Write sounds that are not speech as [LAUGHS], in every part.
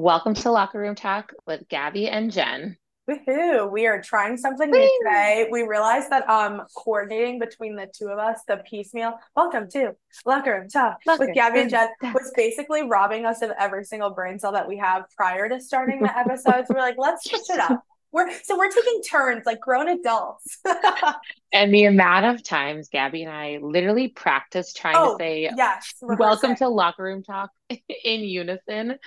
Welcome to Locker Room Talk with Gabi and Jenn. Woohoo! We are trying something new today. We realized that um coordinating between the two of us, the piecemeal, welcome to Locker Room Talk Locker with Gabi and Jenn, was basically robbing us of every single brain cell that we have prior to starting the episodes. we're like, let's [LAUGHS] switch it up. We're so we're taking turns like grown adults. [LAUGHS] And the amount of times Gabi and I literally practiced trying oh, to say yes. welcome to Locker Room Talk [LAUGHS] in unison.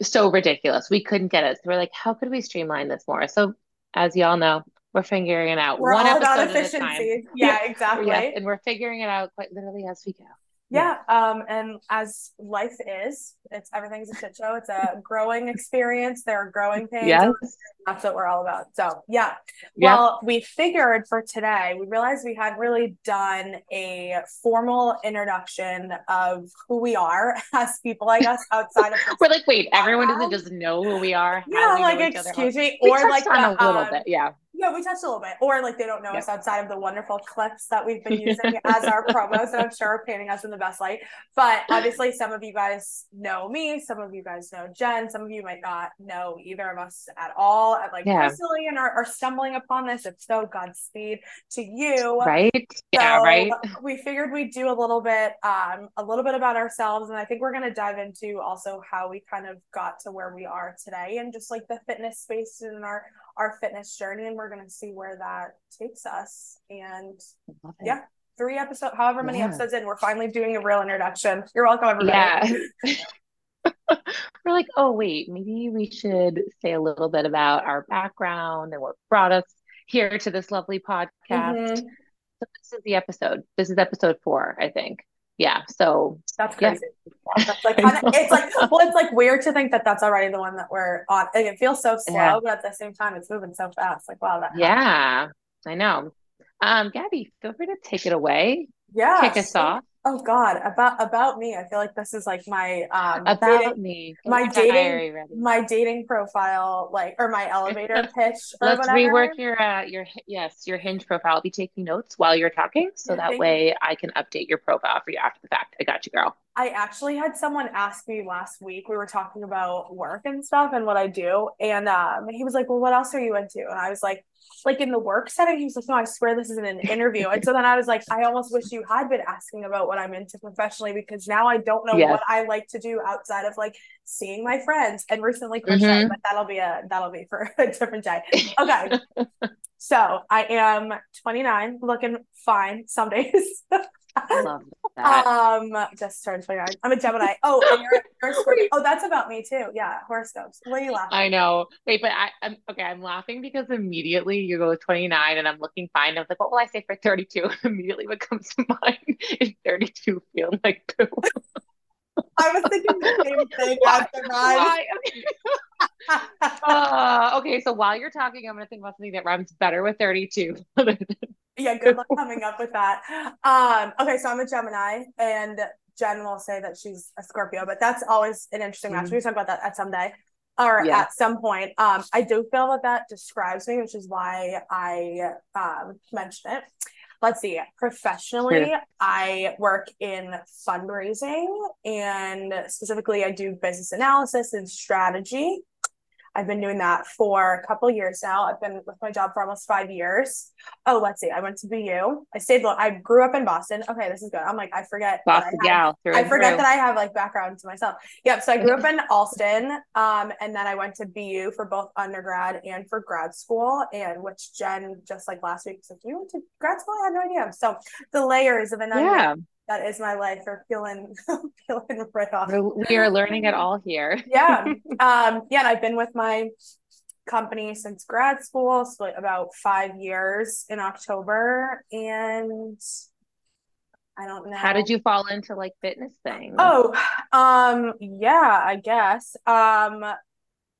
So ridiculous. We couldn't get it. So we're like, how could we streamline this more? So as y'all know, we're figuring it out We're one all about episode at a time. efficiency. [LAUGHS] Yeah, exactly. Yes, and we're figuring it out quite literally as we go. Yeah, um, and as life is, it's everything's a shit show. It's a [LAUGHS] growing experience. There are growing pains. Yes. That's what we're all about. So yeah. Yeah. Well, we figured for today, we realized we hadn't really done a formal introduction of who we are [LAUGHS] as people, I guess, outside of [LAUGHS] We're like, wait, everyone doesn't just know who we are. Yeah, do we know like other? excuse me, or like on the, a little um, bit, yeah. Yeah, we touched a little bit, or like they don't know Yep. us outside of the wonderful clips that we've been [LAUGHS] using as our promos, and I'm sure are painting us in the best light. But obviously, some of you guys know me, some of you guys know Jenn, some of you might not know either of us at all, at like Yeah. personally, and are, are stumbling upon this. If so, Godspeed to you. Right? yeah, right. We figured we'd do a little bit, um, a little bit about ourselves, and I think we're going to dive into also how we kind of got to where we are today, and just like the fitness space and our our fitness journey, and we're going to see where that takes us. And yeah, three episodes, however many Yeah. episodes in, we're finally doing a real introduction. You're welcome, everybody. Yeah. [LAUGHS] [LAUGHS] We're like, oh, wait, maybe we should say a little bit about our background and what brought us here to this lovely podcast. Mhm. So this is the episode. This is episode four, I think. Yeah. So That's Yeah. crazy. That's like [LAUGHS] I kinda, know. it's like well, it's like weird to think that that's already the one that we're on. Like, it feels so slow, Yeah. but at the same time, it's moving so fast. Like wow, that yeah, I know. Um, Gabi, feel free to take it away. yeah. Kick us off. Oh God, about about me. I feel like this is like my um About dating, me. my dating- my dating profile, like or my elevator [LAUGHS] pitch Let's whatever. rework your uh your yes your hinge profile. I'll be taking notes while you're talking, so that thank way I can update your profile for you after the fact. I got you, girl. I actually had someone ask me last week. We were talking about work and stuff and what I do, and um, he was like, "Well, what else are you into?" And I was like, "Like in the work setting." He was like, "No, I swear this isn't an interview." and so then I was like, "I almost wish you had been asking about what I'm into professionally because now I don't know Yes. what I like to do outside of like seeing my friends and recently crochet." Mhm. But that'll be a that'll be for [LAUGHS] a different day. Okay. [LAUGHS] So I am 29, looking fine some days. [LAUGHS] I love that. Um, just turned 29. I'm a Gemini. Oh, and you're, you're a. [LAUGHS] Oh, that's about me too. Yeah, horoscopes. What are you laughing? I know. Wait, but I, I'm okay. I'm laughing because immediately you go 29 and I'm looking fine. I was like, what will I say for 32? [LAUGHS] immediately what comes to mind is 32 feel like [LAUGHS] poo. I was thinking the same thing Why? Why? Uh, okay, so while you're talking, I'm gonna think about something that rhymes better with 32. Yeah, good luck coming up with that. Um, okay, so I'm a Gemini, and Jenn will say that she's a Scorpio, but that's always an interesting match. Mhm. We can talk about that at some day or Yeah. at some point. Um, I do feel that that describes me, which is why I um mentioned it. Let's see. Professionally. I work in fundraising and specifically I do business analysis and strategy. I've been doing that for a couple years now. I've been with my job for almost five years. Oh, let's see. I went to BU. I stayed. lo- I grew up in Boston. Okay, this is good. I'm like, I forget. that I Boston have- gal. I forget that I have like background to myself. Yep. So I grew up [LAUGHS] in Allston, um, and then I went to BU for both undergrad and for grad school. And which Jenn just like last week was like, "You went to grad school? I had no idea." So the layers of an onion. Yeah, That is my life for peeling, peeling [LAUGHS] right off. we're, learning it all here. [LAUGHS] Yeah. [LAUGHS] Um. Yeah. And I've been with my company since grad school, so about five years in October, and I don't know. How did you fall into like fitness things? Oh, um, yeah, I guess. Um,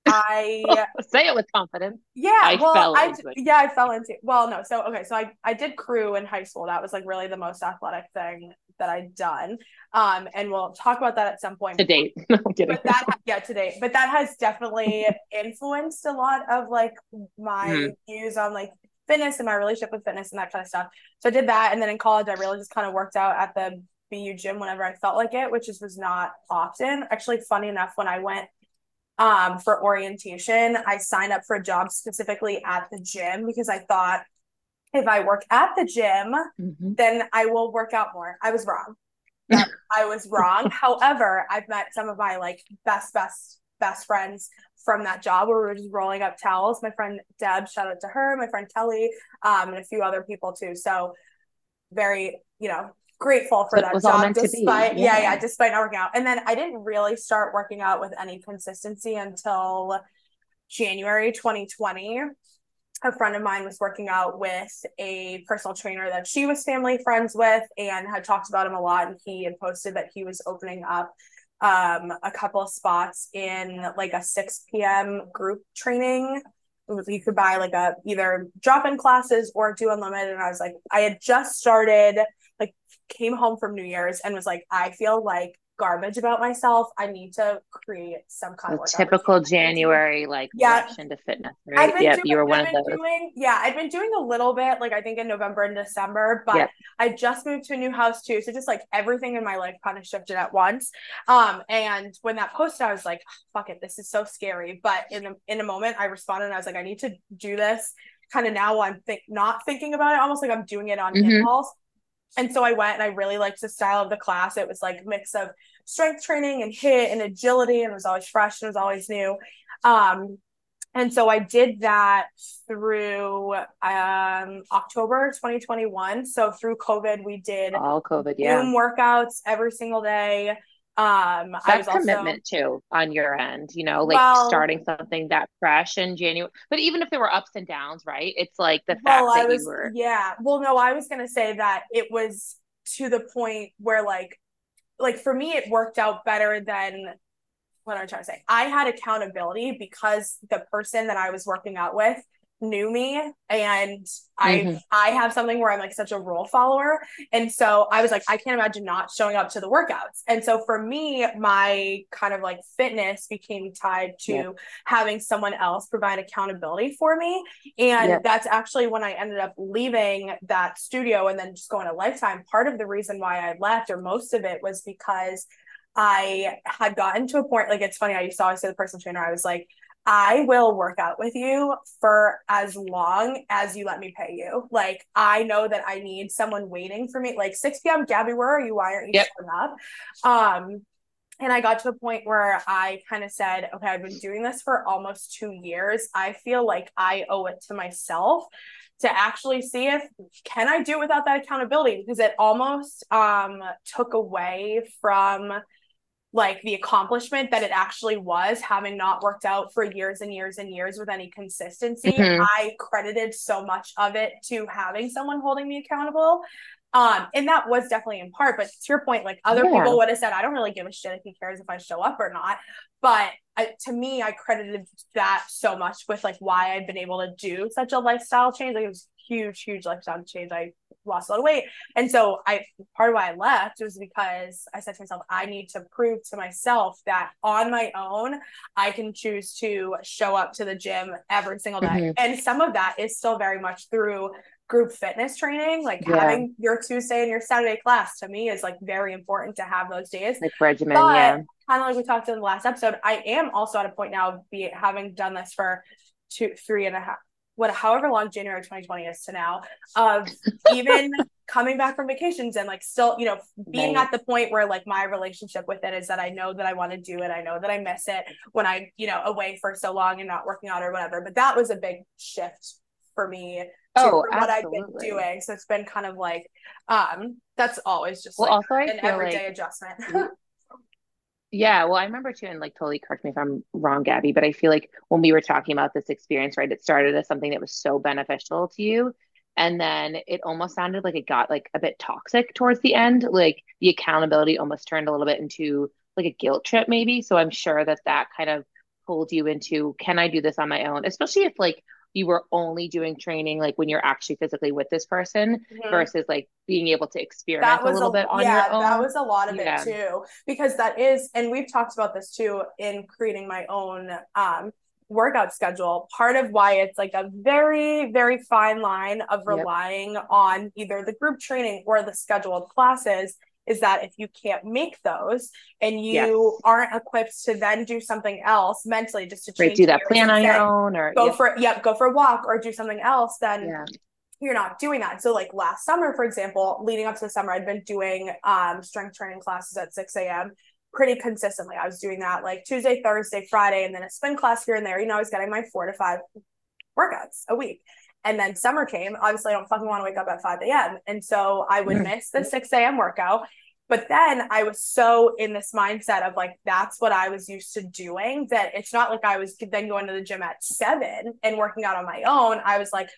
I say it with confidence. yeah, I well, fell I yeah, I fell into. Well, no, so okay, so I I did crew in high school. That was like really the most athletic thing that I'd done. Um, and we'll talk about that at some point. To date. [LAUGHS] No, I'm kidding. But that yeah, today, but that has definitely influenced a lot of like my Mhm. views on like fitness and my relationship with fitness and that kind of stuff. So I did that, and then in college, I really just kind of worked out at the BU gym whenever I felt like it, which is was not often. Actually, funny enough, when I went um, for orientation. I signed up for a job specifically at the gym because I thought if I work at the gym, mm-hmm. then I will work out more. I was wrong. I was wrong. [LAUGHS] However, I've met some of my like best, best, best friends from that job where we were just rolling up towels. My friend Deb, shout out to her, my friend Kelly, um, and a few other people too. So very, you know, grateful for so that job despite yeah. yeah yeah despite not working out and then i didn't really start working out with any consistency until january 2020 a friend of mine was working out with a personal trainer that she was family friends with and had talked about him a lot and he had posted that he was opening up um, a couple of spots in like a 6 p.m group training. You could buy like a either drop-in classes or do unlimited and i was like i had just started like came home from New Year's and was like, I feel like garbage about myself. I need to create some kind of typical January like yeah. rush into fitness. Right? Yep, doing, you were one of those. Doing, yeah, I've been doing a little bit, like I think in November and December, but yep. I just moved to a new house too. So just like everything in my life kind of shifted at once. Um, and when that posted, I was like, fuck it, this is so scary. But in a, in a moment, I responded and I was like, I need to do this. Kind of now I'm think not thinking about it, almost like I'm doing it on mm-hmm. impulse and so I went and I really liked the style of the class. It was like a mix of strength training and HIIT and agility and it was always fresh and it was always new. Um, and so I did that through um, October 2021. So through COVID, we did all COVID, yeah, Zoom workouts every single day. Um, that's commitment also, too on your end, you know, like well, starting something that fresh in January. But even if there were ups and downs, right? It's like the fact well, that was, you were. Yeah. Well, no, I was gonna say that it was to the point where, like, like for me, it worked out better than what I'm trying to say. I had accountability because the person that I was working out with knew me and I mm-hmm. I have something where I'm like such a rule follower and so I was like I can't imagine not showing up to the workouts and so for me my kind of like fitness became tied to yeah. having someone else provide accountability for me and yeah. that's actually when I ended up leaving that studio and then just going to lifetime part of the reason why I left or most of it was because I had gotten to a point like it's funny I used to always say the personal trainer I was like I will work out with you for as long as you let me pay you. Like I know that I need someone waiting for me. Like 6 p.m. Gabi, where are you? Why aren't you yep. showing up? Um, and I got to a point where I kind of said, okay, I've been doing this for almost two years. I feel like I owe it to myself to actually see if can I do it without that accountability because it almost um took away from like the accomplishment that it actually was having not worked out for years and years and years with any consistency mm-hmm. i credited so much of it to having someone holding me accountable um and that was definitely in part but to your point like other yeah. people would have said i don't really give a shit if he cares if i show up or not but I, to me i credited that so much with like why i'd been able to do such a lifestyle change like it was huge huge lifestyle change i lost a lot of weight. And so I part of why I left was because I said to myself, I need to prove to myself that on my own, I can choose to show up to the gym every single day. Mm-hmm. And some of that is still very much through group fitness training, like yeah. having your Tuesday and your Saturday class to me is like very important to have those days. Like regimen, but, yeah. Kind of like we talked in the last episode, I am also at a point now, be having done this for two, three and a half, what however long January 2020 is to now of [LAUGHS] even coming back from vacations and like still you know being right. at the point where like my relationship with it is that I know that I want to do it I know that I miss it when I you know away for so long and not working out or whatever but that was a big shift for me oh, what I've been doing. So it's been kind of like um that's always just well, like also, an everyday like adjustment [LAUGHS] Yeah, well, I remember too, and like totally correct me if I'm wrong, Gabi, but I feel like when we were talking about this experience, right, it started as something that was so beneficial to you. And then it almost sounded like it got like a bit toxic towards the end. Like the accountability almost turned a little bit into like a guilt trip, maybe. So I'm sure that that kind of pulled you into can I do this on my own? Especially if like you were only doing training like when you're actually physically with this person mm-hmm. versus like being able to experiment a little a, bit on yeah, your own. Yeah, that was a lot of yeah. it too. Because that is, and we've talked about this too in creating my own um workout schedule. Part of why it's like a very, very fine line of relying yep. on either the group training or the scheduled classes is that if you can't make those and you Yes. aren't equipped to then do something else mentally just to Right, do that plan on your own or go yeah. for yeah go for a walk or do something else then yeah. you're not doing that. So like last summer, for example, leading up to the summer, I'd been doing um strength training classes at 6 a.m. pretty consistently. I was doing that like Tuesday, Thursday, Friday, and then a spin class here and there. You know, I was getting my four to five workouts a week. And then summer came. Obviously, I don't fucking want to wake up at 5 a.m. And so I would miss the 6 a.m. workout. But then I was so in this mindset of like, that's what I was used to doing that it's not like I was then going to the gym at seven and working out on my own. I was like,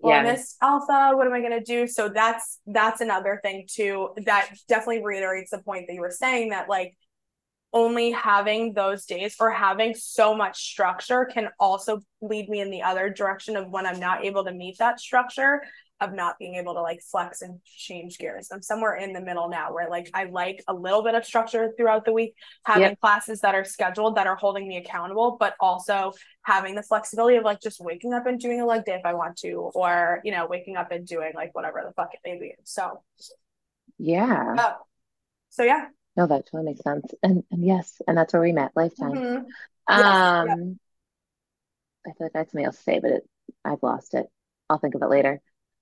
well, I Yeah. missed alpha. What am I going to do? So that's, that's another thing too, that definitely reiterates the point that you were saying that like only having those days or having so much structure can also lead me in the other direction of when I'm not able to meet that structure of not being able to like flex and change gears. I'm somewhere in the middle now where like I like a little bit of structure throughout the week, having Yep. classes that are scheduled that are holding me accountable, but also having the flexibility of like just waking up and doing a leg day if I want to, or you know, waking up and doing like whatever the fuck it may be. So Yeah. uh, so yeah. No, that totally makes sense. And and yes, and that's where we met, lifetime. Mhm. Yes, Um, yep. I feel like I have something else to say, but it, I've lost it. I'll think of it later.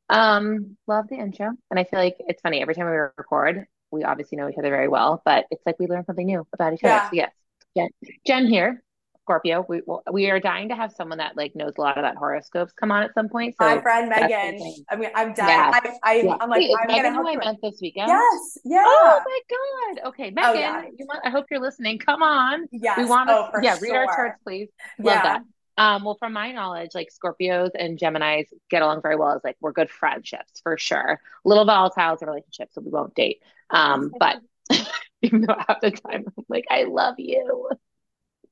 Um, love the intro. And I feel like it's funny every time we record, we obviously know each other very well, but it's like we learn something new about each other. Yeah. So yes, Jenn, Jenn here, Scorpio. We we are dying to have someone that like knows a lot about horoscopes come on at some point. So My friend Megan. I mean, I'm dying. Yeah. I, yeah. I'm like, Wait, I'm Megan who I met this weekend? Yes, yeah. Oh my God. Okay, Oh, Megan, yeah. you want, I hope you're listening. Come on. Yes. We want oh, to, for yeah, read our charts, please. Love Yeah. that. Um, well, from my knowledge, like Scorpios and Geminis get along very well as like we're good friendships for sure. A little volatile as a relationship, so we won't date. Um, but [LAUGHS] even though half the time I'm like, I love you.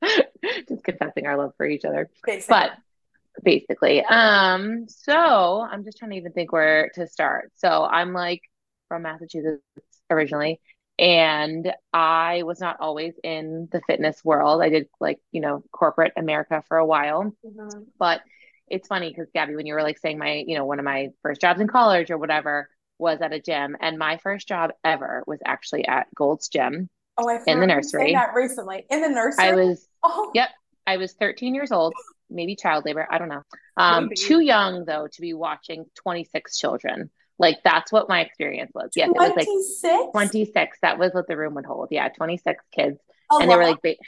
[LAUGHS] Just confessing our love for each other. Basically. But basically, um, so I'm just trying to even think where to start. So I'm like from Massachusetts originally, and I was not always in the fitness world. I did like, you know, corporate America for a while. Mhm. But it's funny because Gabi, when you were like saying my, you know, one of my first jobs in college or whatever was at a gym, and my first job ever was actually at Gold's Gym Oh, I in the heard you say nursery. that recently. In the nursery. I was, [LAUGHS] Oh, yep, I was 13 years old, maybe child labor, I don't know. Um, too young though to be watching 26 children. Like that's what my experience was. Yes, it was like 26. 26. That was what the room would hold. Yeah, 26 kids A and they were like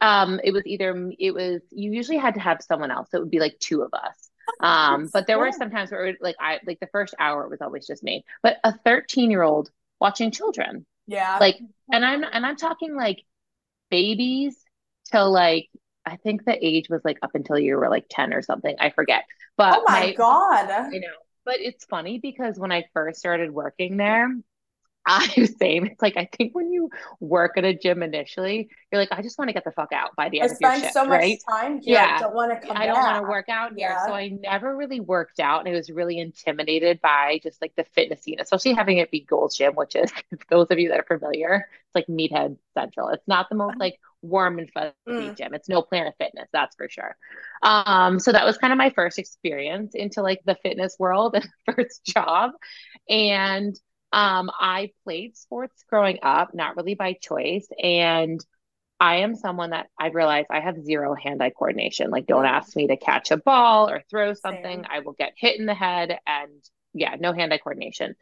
um it was either it was you usually had to have someone else so it would be like two of us um but there were Yeah. some times where it, like i like the first hour it was always just me but a 13 year old watching children Yeah. like and i'm and i'm talking like babies till like i think the age was like up until you were like 10 or something i forget but oh my God. I know. But it's funny because when I first started working there, I was [LAUGHS] same. It's like I think when you work at a gym initially, you're like, I just want to get the fuck out by the I end of your shift, so much right? time here. Yeah. I don't want to come I don't want to work out here. Yeah. So I never really worked out and I was really intimidated by just like the fitness scene, especially having it be Gold's Gym, which is [LAUGHS] those of you that are familiar, it's like Meathead Central. It's not the most like warm and fuzzy Mm. gym. It's no Planet of Fitness, that's for sure. Um, so that was kind of my first experience into like the fitness world [LAUGHS] and first job. And um, I played sports growing up, not really by choice. And I am someone that I realize I have zero hand eye coordination. Like, don't Mm. ask me to catch a ball or throw something. Same. I will get hit in the head and yeah, no hand eye coordination.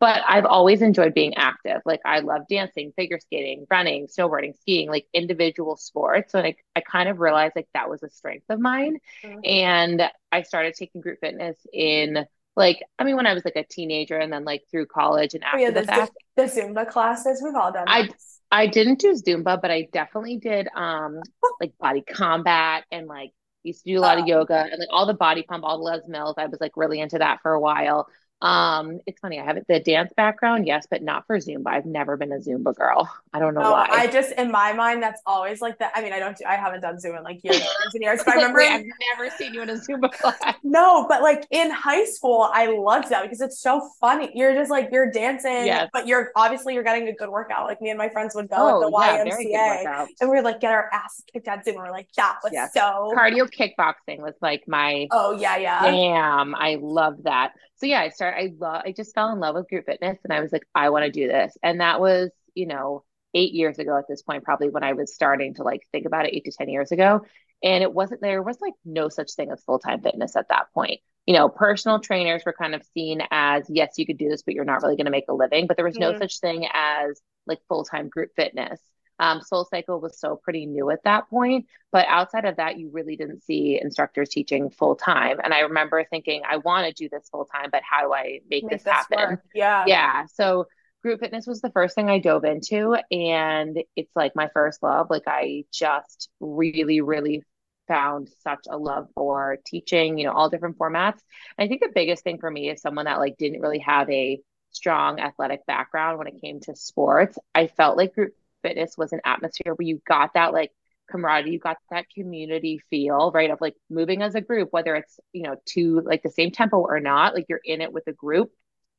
But I've always enjoyed being active. Like, I love dancing, figure skating, running, snowboarding, skiing, like individual sports. And I, I kind of realized like that was a strength of mine. Mhm. And I started taking group fitness in like, I mean, when I was like a teenager and then like through college and Oh, after yeah, the the, fact. the Zumba classes. We've all done I- I didn't do Zumba, but I definitely did um like body combat and like used to do a lot of Oh. yoga and like all the body pump, all the Les Mills. I was like really into that for a while. Um, it's funny, I have the dance background, yes, but not for Zumba. I've never been a Zumba girl. I don't know Oh, why. I just in my mind that's always like that. I mean, I don't do I haven't done Zoom in like years [LAUGHS] and years but I remember I've never seen you in a Zumba class. no, but like in high school, I loved that because it's so funny. You're just like you're dancing, Yes. but you're obviously you're getting a good workout. Like me and my friends would go Oh, at the yeah, YMCA workout. and we would like get our ass kicked at Zoom. And we're like, that was Yes. so Cardio kickboxing was like my Oh yeah, yeah. Damn, I love that. So yeah, I started, I love, I just fell in love with group fitness and I was like, I want to do this. And that was, you know, eight years ago at this point, probably when I was starting to like think about it eight to 10 years ago. And it wasn't, there was like no such thing as full time fitness at that point. You know, personal trainers were kind of seen as, yes, you could do this, but you're not really going to make a living. But there was no mm-hmm. such thing as like full time group fitness. Um, Soul Cycle was still pretty new at that point, but outside of that, you really didn't see instructors teaching full time. And I remember thinking, I want to do this full time, but how do I make, make this, this happen? Work. Yeah, yeah. So group fitness was the first thing I dove into, and it's like my first love. Like I just really, really found such a love for teaching, you know, all different formats. And I think the biggest thing for me is someone that like didn't really have a strong athletic background when it came to sports. I felt like group fitness was an atmosphere where you got that like camaraderie, you got that community feel, right? Of like moving as a group, whether it's, you know, to like the same tempo or not, like you're in it with a group,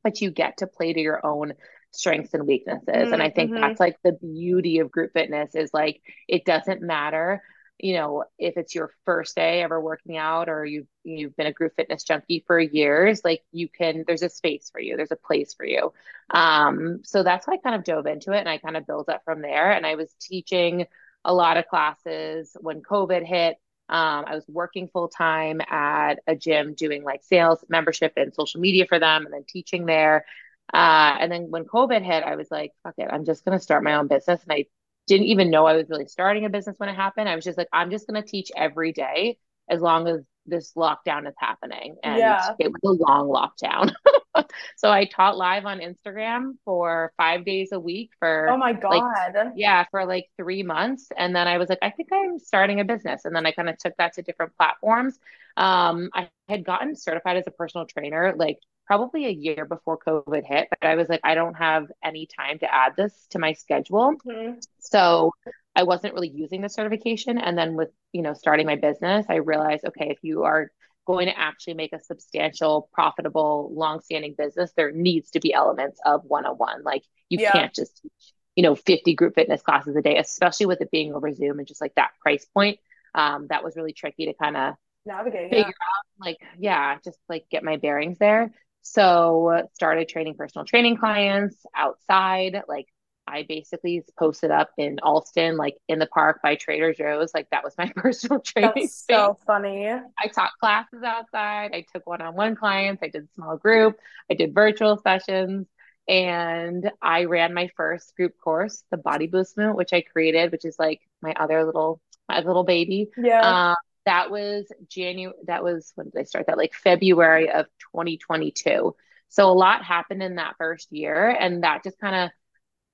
but you get to play to your own strengths and weaknesses. Mm-hmm. And I think mm-hmm. that's like the beauty of group fitness is like it doesn't matter you know if it's your first day ever working out or you've you've been a group fitness junkie for years like you can there's a space for you. There's a place for you. Um so that's why i kind of dove into it and i kind of built up from there. And i was teaching a lot of classes when covid hit. Um, i was working full time at a gym doing like sales membership and social media for them and then teaching there. Uh, and then when covid hit i was like fuck it. I'm just going to start my own business. And i didn't even know I was really starting a business when it happened. I was just like, I'm just going to teach every day as long as this lockdown is happening. And yeah. it was a long lockdown. [LAUGHS] so I taught live on Instagram for five days a week for oh my god, like, yeah, for like three months. And then I was like, I think I'm starting a business. And then I kind of took that to different platforms. Um, I had gotten certified as a personal trainer like probably a year before COVID hit, but I was like, I don't have any time to add this to my schedule. Mm-hmm. So I wasn't really using the certification. And then with, you know, starting my business, I realized, okay, if you are going to actually make a substantial, profitable, long-standing business, there needs to be elements of one-on-one. Like you yeah. can't just teach, you know, 50 group fitness classes a day, especially with it being over Zoom and just like that price point. Um, that was really tricky to kind of navigate figure yeah. out like yeah just like get my bearings there so started training personal training clients outside. Like I basically posted up in Allston, like in the park by Trader Joe's. Like that was my [LAUGHS] personal training. That's space. so funny. I taught classes outside. I took one-on-one clients. I did small group. I did virtual sessions. And I ran my first group course, the Body Boost Movement, which I created, which is like my other little my little baby. Yeah. Um, that was January, that was when did I start that? Like February of 2022. So a lot happened in that first year. And that just kind of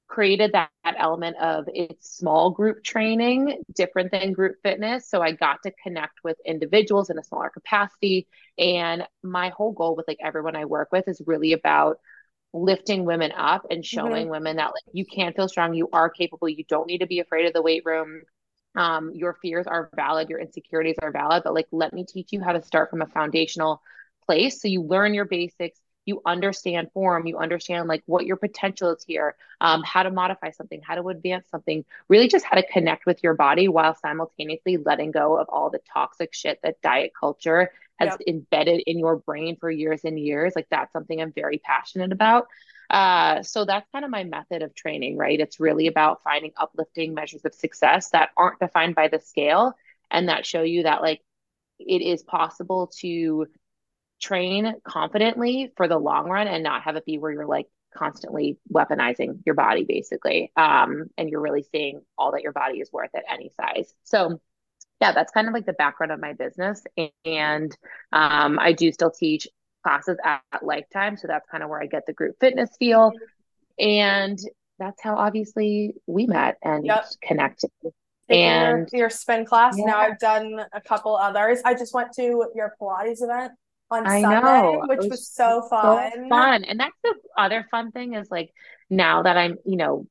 created that, that element of it's small group training, different than group fitness. So I got to connect with individuals in a smaller capacity. And my whole goal with like everyone I work with is really about lifting women up and showing mm-hmm. women that like you can feel strong, you are capable, you don't need to be afraid of the weight room um, your fears are valid, your insecurities are valid, but like, let me teach you how to start from a foundational place. So you learn your basics, you understand form, you understand like what your potential is here, um, how to modify something, how to advance something, really just how to connect with your body while simultaneously letting go of all the toxic shit that diet culture has yep. embedded in your brain for years and years. Like that's something I'm very passionate about. Uh, so that's kind of my method of training, right? It's really about finding uplifting measures of success that aren't defined by the scale and that show you that like it is possible to train confidently for the long run and not have it be where you're like constantly weaponizing your body basically um, and you're really seeing all that your body is worth at any size so yeah that's kind of like the background of my business and um, i do still teach classes at, at Lifetime. So that's kind of where I get the group fitness feel. And that's how obviously we met and yep. connected. and your, your, spin class. Yeah. Now I've done a couple others. I just went to your Pilates event on I Sunday, know. which was, was, so fun. So fun. And that's the other fun thing is like now that I'm, you know,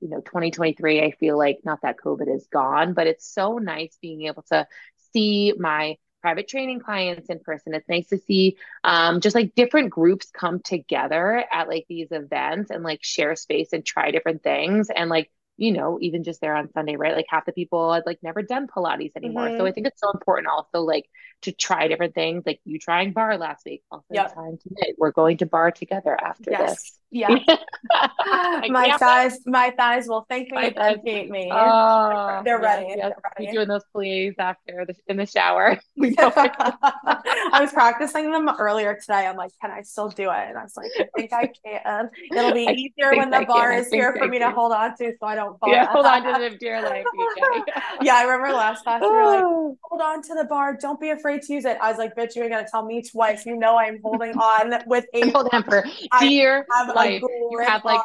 you know, 2023, I feel like not that COVID is gone, but it's so nice being able to see my private training clients in person. It's nice to see um, just like different groups come together at like these events and like share space and try different things. And like, you know, even just there on Sunday, right? Like half the people had like never done Pilates anymore. Mm-hmm. So I think it's so important also like to try different things. Like you trying barre last week, also Yep. trying. We're going to barre together after Yes. this. Yeah. [LAUGHS] [LAUGHS] My thighs, my thighs will thank me and thighs- thank me. Oh, They're yes, ready. yes. They're ready. doing those plies after the, in the shower. [LAUGHS] We. I was practicing them earlier today. I'm like, can I still do it? And I was like, I think I can. It'll be I easier when the can. bar I is think here I for me to hold on to so I don't fall. Yeah, hold on to the dear life, yeah, I remember last class we were like, hold on to the bar. Don't be afraid to use it. I was like, bitch, you ain't gonna tell me twice. You know I'm holding on with a hold on for I dear have a life. You have like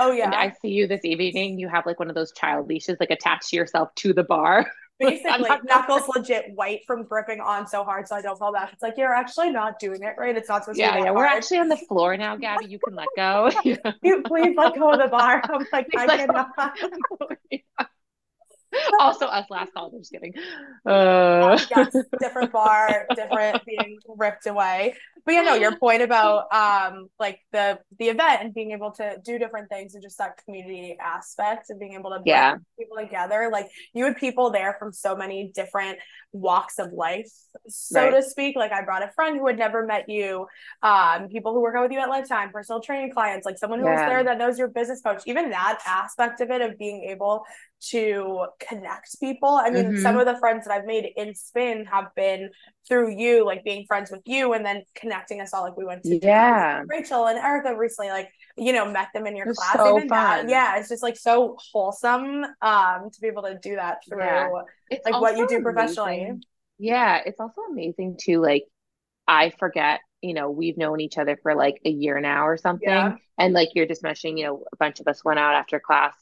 Oh And yeah. I see you this evening. You have like one of those child leashes, like attached to yourself to the bar. [LAUGHS] Basically, knuckles legit white from gripping on so hard so I don't fall back. It's like you're actually not doing it right. It's not supposed to Yeah, be that yeah. We're actually on the floor now, Gabi. You can let go. [LAUGHS] [LAUGHS] You please let go of the bar. I'm like, I Like- cannot. [LAUGHS] also, us last call. I'm just kidding. Uh, yes, [LAUGHS] different bar, different being ripped away. But yeah, no, your [LAUGHS] point about um like the the event and being able to do different things and just that community aspect and being able to bring Yeah. people together. Like you had people there from so many different walks of life, so Right. to speak. Like I brought a friend who had never met you, um, people who work out with you at Lifetime, personal training clients, like someone who was there that knows your business coach. Even that aspect of it of being able to connect people. I mean, Mhm. some of the friends that I've made in spin have been through you, like being friends with you and then connecting us all. Like we went to Yeah. Rachel and Erica recently, like, you know, met them in your class. so Even that, fun. yeah, it's just like so wholesome um to be able to do that through Yeah. It's like what you do professionally. amazing. Yeah, it's also amazing too. Like, I forget, you know, we've known each other for like a year now or something. Yeah. And like you're just mentioning, you know, a bunch of us went out after class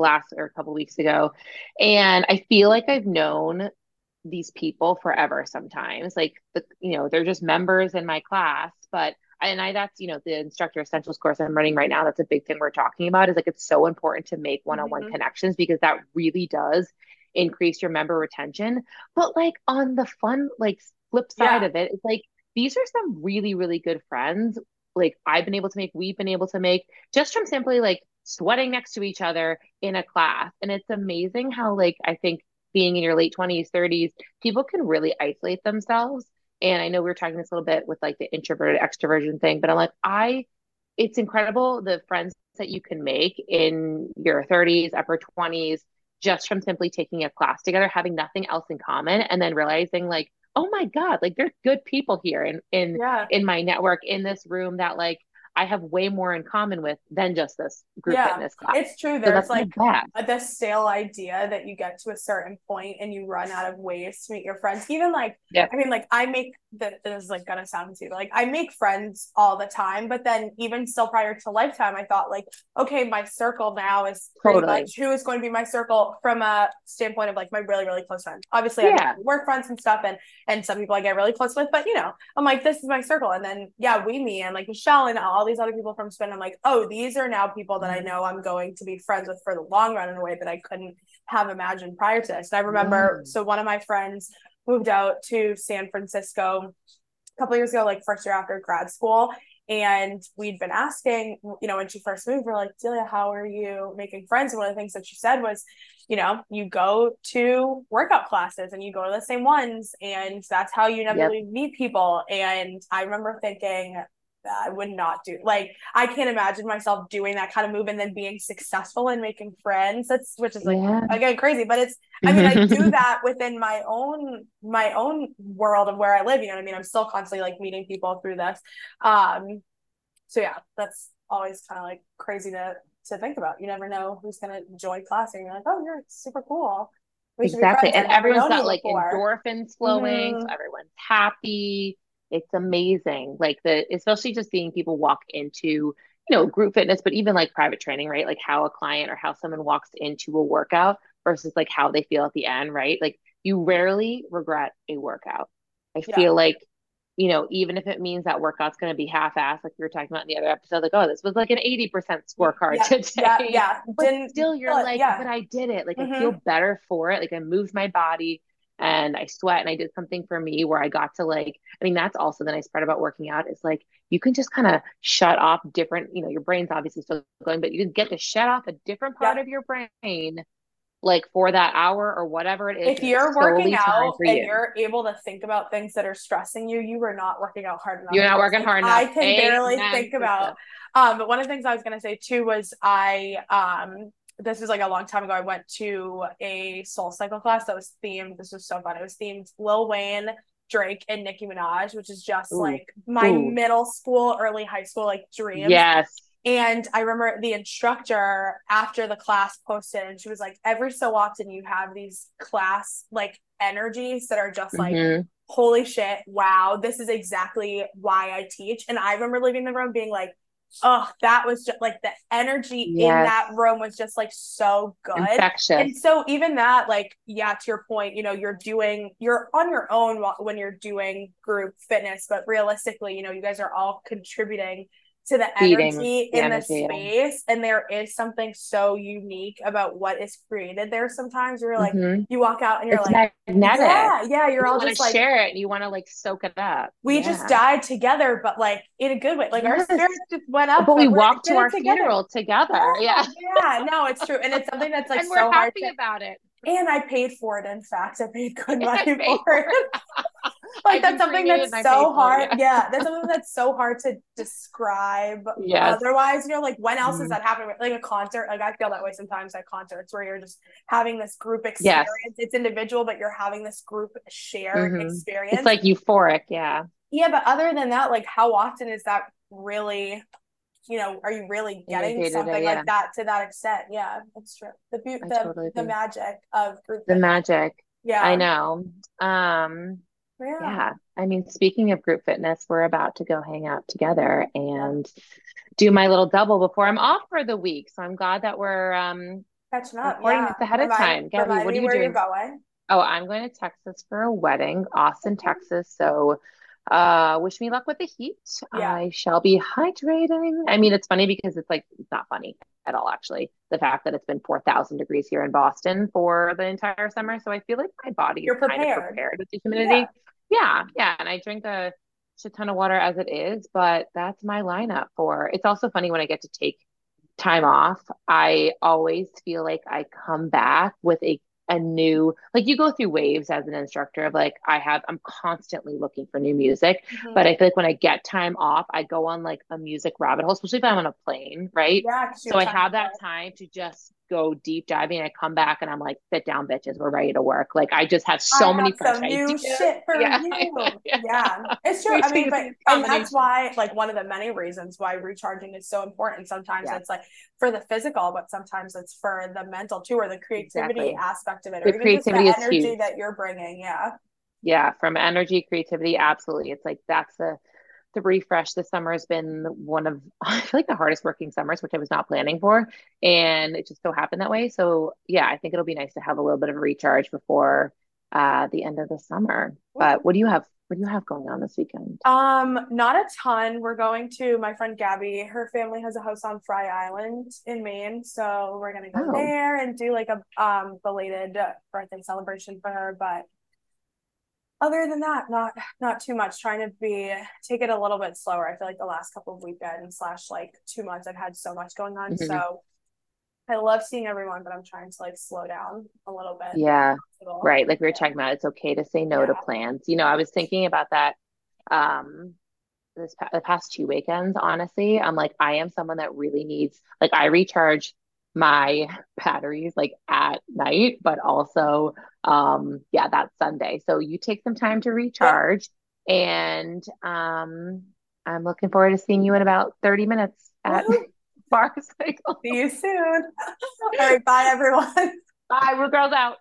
last or a couple weeks ago. And I feel like I've known these people forever sometimes. Like the, you know, they're just members in my class, but and I that's, you know, the instructor essentials course I'm running right now. That's a big thing we're talking about is like it's so important to make one-on-one Mhm. connections because that really does increase your member retention. But like on the fun, like flip side Yeah. of it, it's like these are some really, really good friends. Like I've been able to make, we've been able to make just from simply like sweating next to each other in a class. And it's amazing how like I think being in your late 20s, 30s, people can really isolate themselves. And I know we were talking this a little bit with like the introverted extroversion thing, but I'm like, I it's incredible the friends that you can make in your 30s, upper 20s, just from simply taking a class together, having nothing else in common, and then realizing like, oh my God, like there's good people here in in Yeah. in my network in this room that like I have way more in common with than just this group Yeah, fitness class. It's true. so There's that's like the stale idea that you get to a certain point and you run out of ways to meet your friends. Even like, Yeah. I mean, like I make that this is like gonna sound stupid. Like I make friends all the time, but then even still prior to lifetime, I thought like, okay, my circle now is pretty Totally. much who is going to be my circle from a standpoint of like my really, really close friends. Obviously, I Yeah. have work friends and stuff and and some people I get really close with, but you know, I'm like, this is my circle. And then yeah, we meet and like Michelle and all these other people from Spin. I'm like, oh, these are now people that I Mhm. know I'm going to be friends with for the long run in a way that I couldn't have imagined prior to this. And I remember, Yeah. so one of my friends moved out to San Francisco a couple years ago, like first year after grad school. And we'd been asking, you know, when she first moved, we're like, Delia, how are you making friends? And one of the things that she said was, you know, you go to workout classes and you go to the same ones, and that's how you inevitably meet people. And I remember thinking, I would not do like I can't imagine myself doing that kind of move and then being successful and making friends. That's which is like Yeah. again crazy, but it's I mean, I do [LAUGHS] that within my own my own world of where I live. You know what I mean? I'm still constantly like meeting people through this. Um, so yeah, that's always kind of like crazy to to think about. You never know who's gonna join class, and you're like, oh, you're super cool. We Exactly. And everyone's got like before. endorphins flowing. So Mhm. everyone's happy. It's amazing. Like the, especially just seeing people walk into, you know, group fitness, but even like private training, right? Like how a client or how someone walks into a workout versus like how they feel at the end, right? Like you rarely regret a workout. I Yeah. feel like, you know, even if it means that workout's going to be half-assed, like we were talking about in the other episode, like, oh, this was like an 80% scorecard Yeah, today yeah, yeah. [LAUGHS] but Didn't still you're but, like yeah. but i did it like Mhm. i feel better for it like i moved my body and i sweat and i did something for me where i got to like i mean that's also the nice part about working out is like you can just kind of shut off different you know your brain's obviously still going but you can get to shut off a different part Yeah. of your brain like for that hour or whatever it is. If you're working out and you. are able to think about things that are stressing you, you are not working out hard enough. You're not working hard enough. I can Amen. barely think about. Um, but one of the things I was gonna say too was I um this was like a long time ago. I went to a soul cycle class that was themed. This was so fun. It was themed Lil Wayne, Drake, and Nicki Minaj, which is just Ooh. like my Ooh. middle school, early high school like dream. Yes. And I remember the instructor after the class posted, and she was like, every so often you have these class like energies that are just like, mm-hmm. holy shit, wow, this is exactly why I teach. And I remember leaving the room being like, oh, that was just like the energy yes. in that room was just like so good. Infectious. And so even that, like, yeah, to your point, you know, you're doing, you're on your own when you're doing group fitness, but realistically, you know, you guys are all contributing to the energy the in energy, the space yeah. and there is something so unique about what is created there sometimes you're like mm-hmm. you walk out and you're it's like magnetic. yeah yeah you're you all just like share it and you want to like soak it up we yeah. just died together but like in a good way like yes. our spirits just went up but, but we walked to our together. funeral together yeah yeah no it's true and it's something that's like [LAUGHS] and so we're happy to, about it and I paid for it. In fact, I paid good [LAUGHS] money for it. [LAUGHS] like that's something that's so hard. It, yeah. yeah. that's [LAUGHS] something that's so hard to describe. Yeah. Otherwise, you know, like when else mm. does that happening? Like a concert. Like I feel that way sometimes at concerts where you're just having this group experience. Yes. It's individual, but you're having this group shared mm-hmm. experience. It's like euphoric. Yeah. Yeah, but other than that, like how often is that really? You know, are you really getting something yeah. like that to that extent? Yeah, it's true. The be- the, totally the magic of group. The magic. Yeah, I know. Um, yeah. yeah. I mean, speaking of group fitness, we're about to go hang out together and do my little double before I'm off for the week. So I'm glad that we're um catching up. Recording yeah. this ahead of time. Gabi, what are you doing? going? Oh, I'm going to Texas for a wedding, Austin, Texas. So uh wish me luck with the heat. Yeah. I shall be hydrating. I mean, it's funny because it's like it's not funny at all actually. The fact that it's been 4000 degrees here in Boston for the entire summer, so I feel like my body You're is prepared. kind of prepared with the humidity. Yeah yeah, yeah. And I drink a shit ton of water as it is, but that's my lineup for it's also funny when I get to take time off. I always feel like I come back with a a new like you go through waves as an instructor of like I have I'm constantly looking for new music mm-hmm. but I feel like when I get time off I go on like a music rabbit hole especially if I'm on a plane right yeah, so I have that time to just go deep diving. I come back and I'm like, sit down, bitches. We're ready to work. Like I just have so I many have some new shit for yeah. you. yeah. yeah. it's true. I mean, but and that's why, like, one of the many reasons why recharging is so important. Sometimes yeah. it's like for the physical, but sometimes it's for the mental too, or the creativity exactly. aspect of it, the or creativity just the energy huge. that you're bringing. Yeah. Yeah, from energy, creativity, absolutely. It's like that's the the refresh this summer has been one of [LAUGHS] I feel like the hardest working summers, which I was not planning for, and it just so happened that way. So yeah, I think it'll be nice to have a little bit of a recharge before uh, the end of the summer. But what do you have? What do you have going on this weekend? Um, not a ton. We're going to my friend Gabby. Her family has a house on Frye Island in Maine, so we're gonna go oh. there and do like a um belated birthday celebration for her. But other than that, not not too much. Trying to be take it a little bit slower. I feel like the last couple of weekends slash like two months, I've had so much going on. Mm-hmm. So I love seeing everyone, but I'm trying to like slow down a little bit. Yeah, right. Like we were talking about, it's okay to say no yeah. to plans. You know, I was thinking about that. Um, this the past two weekends, honestly, I'm like, I am someone that really needs like I recharge my batteries like at night, but also um yeah, that's Sunday. So you take some time to recharge and um I'm looking forward to seeing you in about 30 minutes at [LAUGHS] Bar Cycle. See you soon. [LAUGHS] All right, bye everyone. Bye, we're girls out.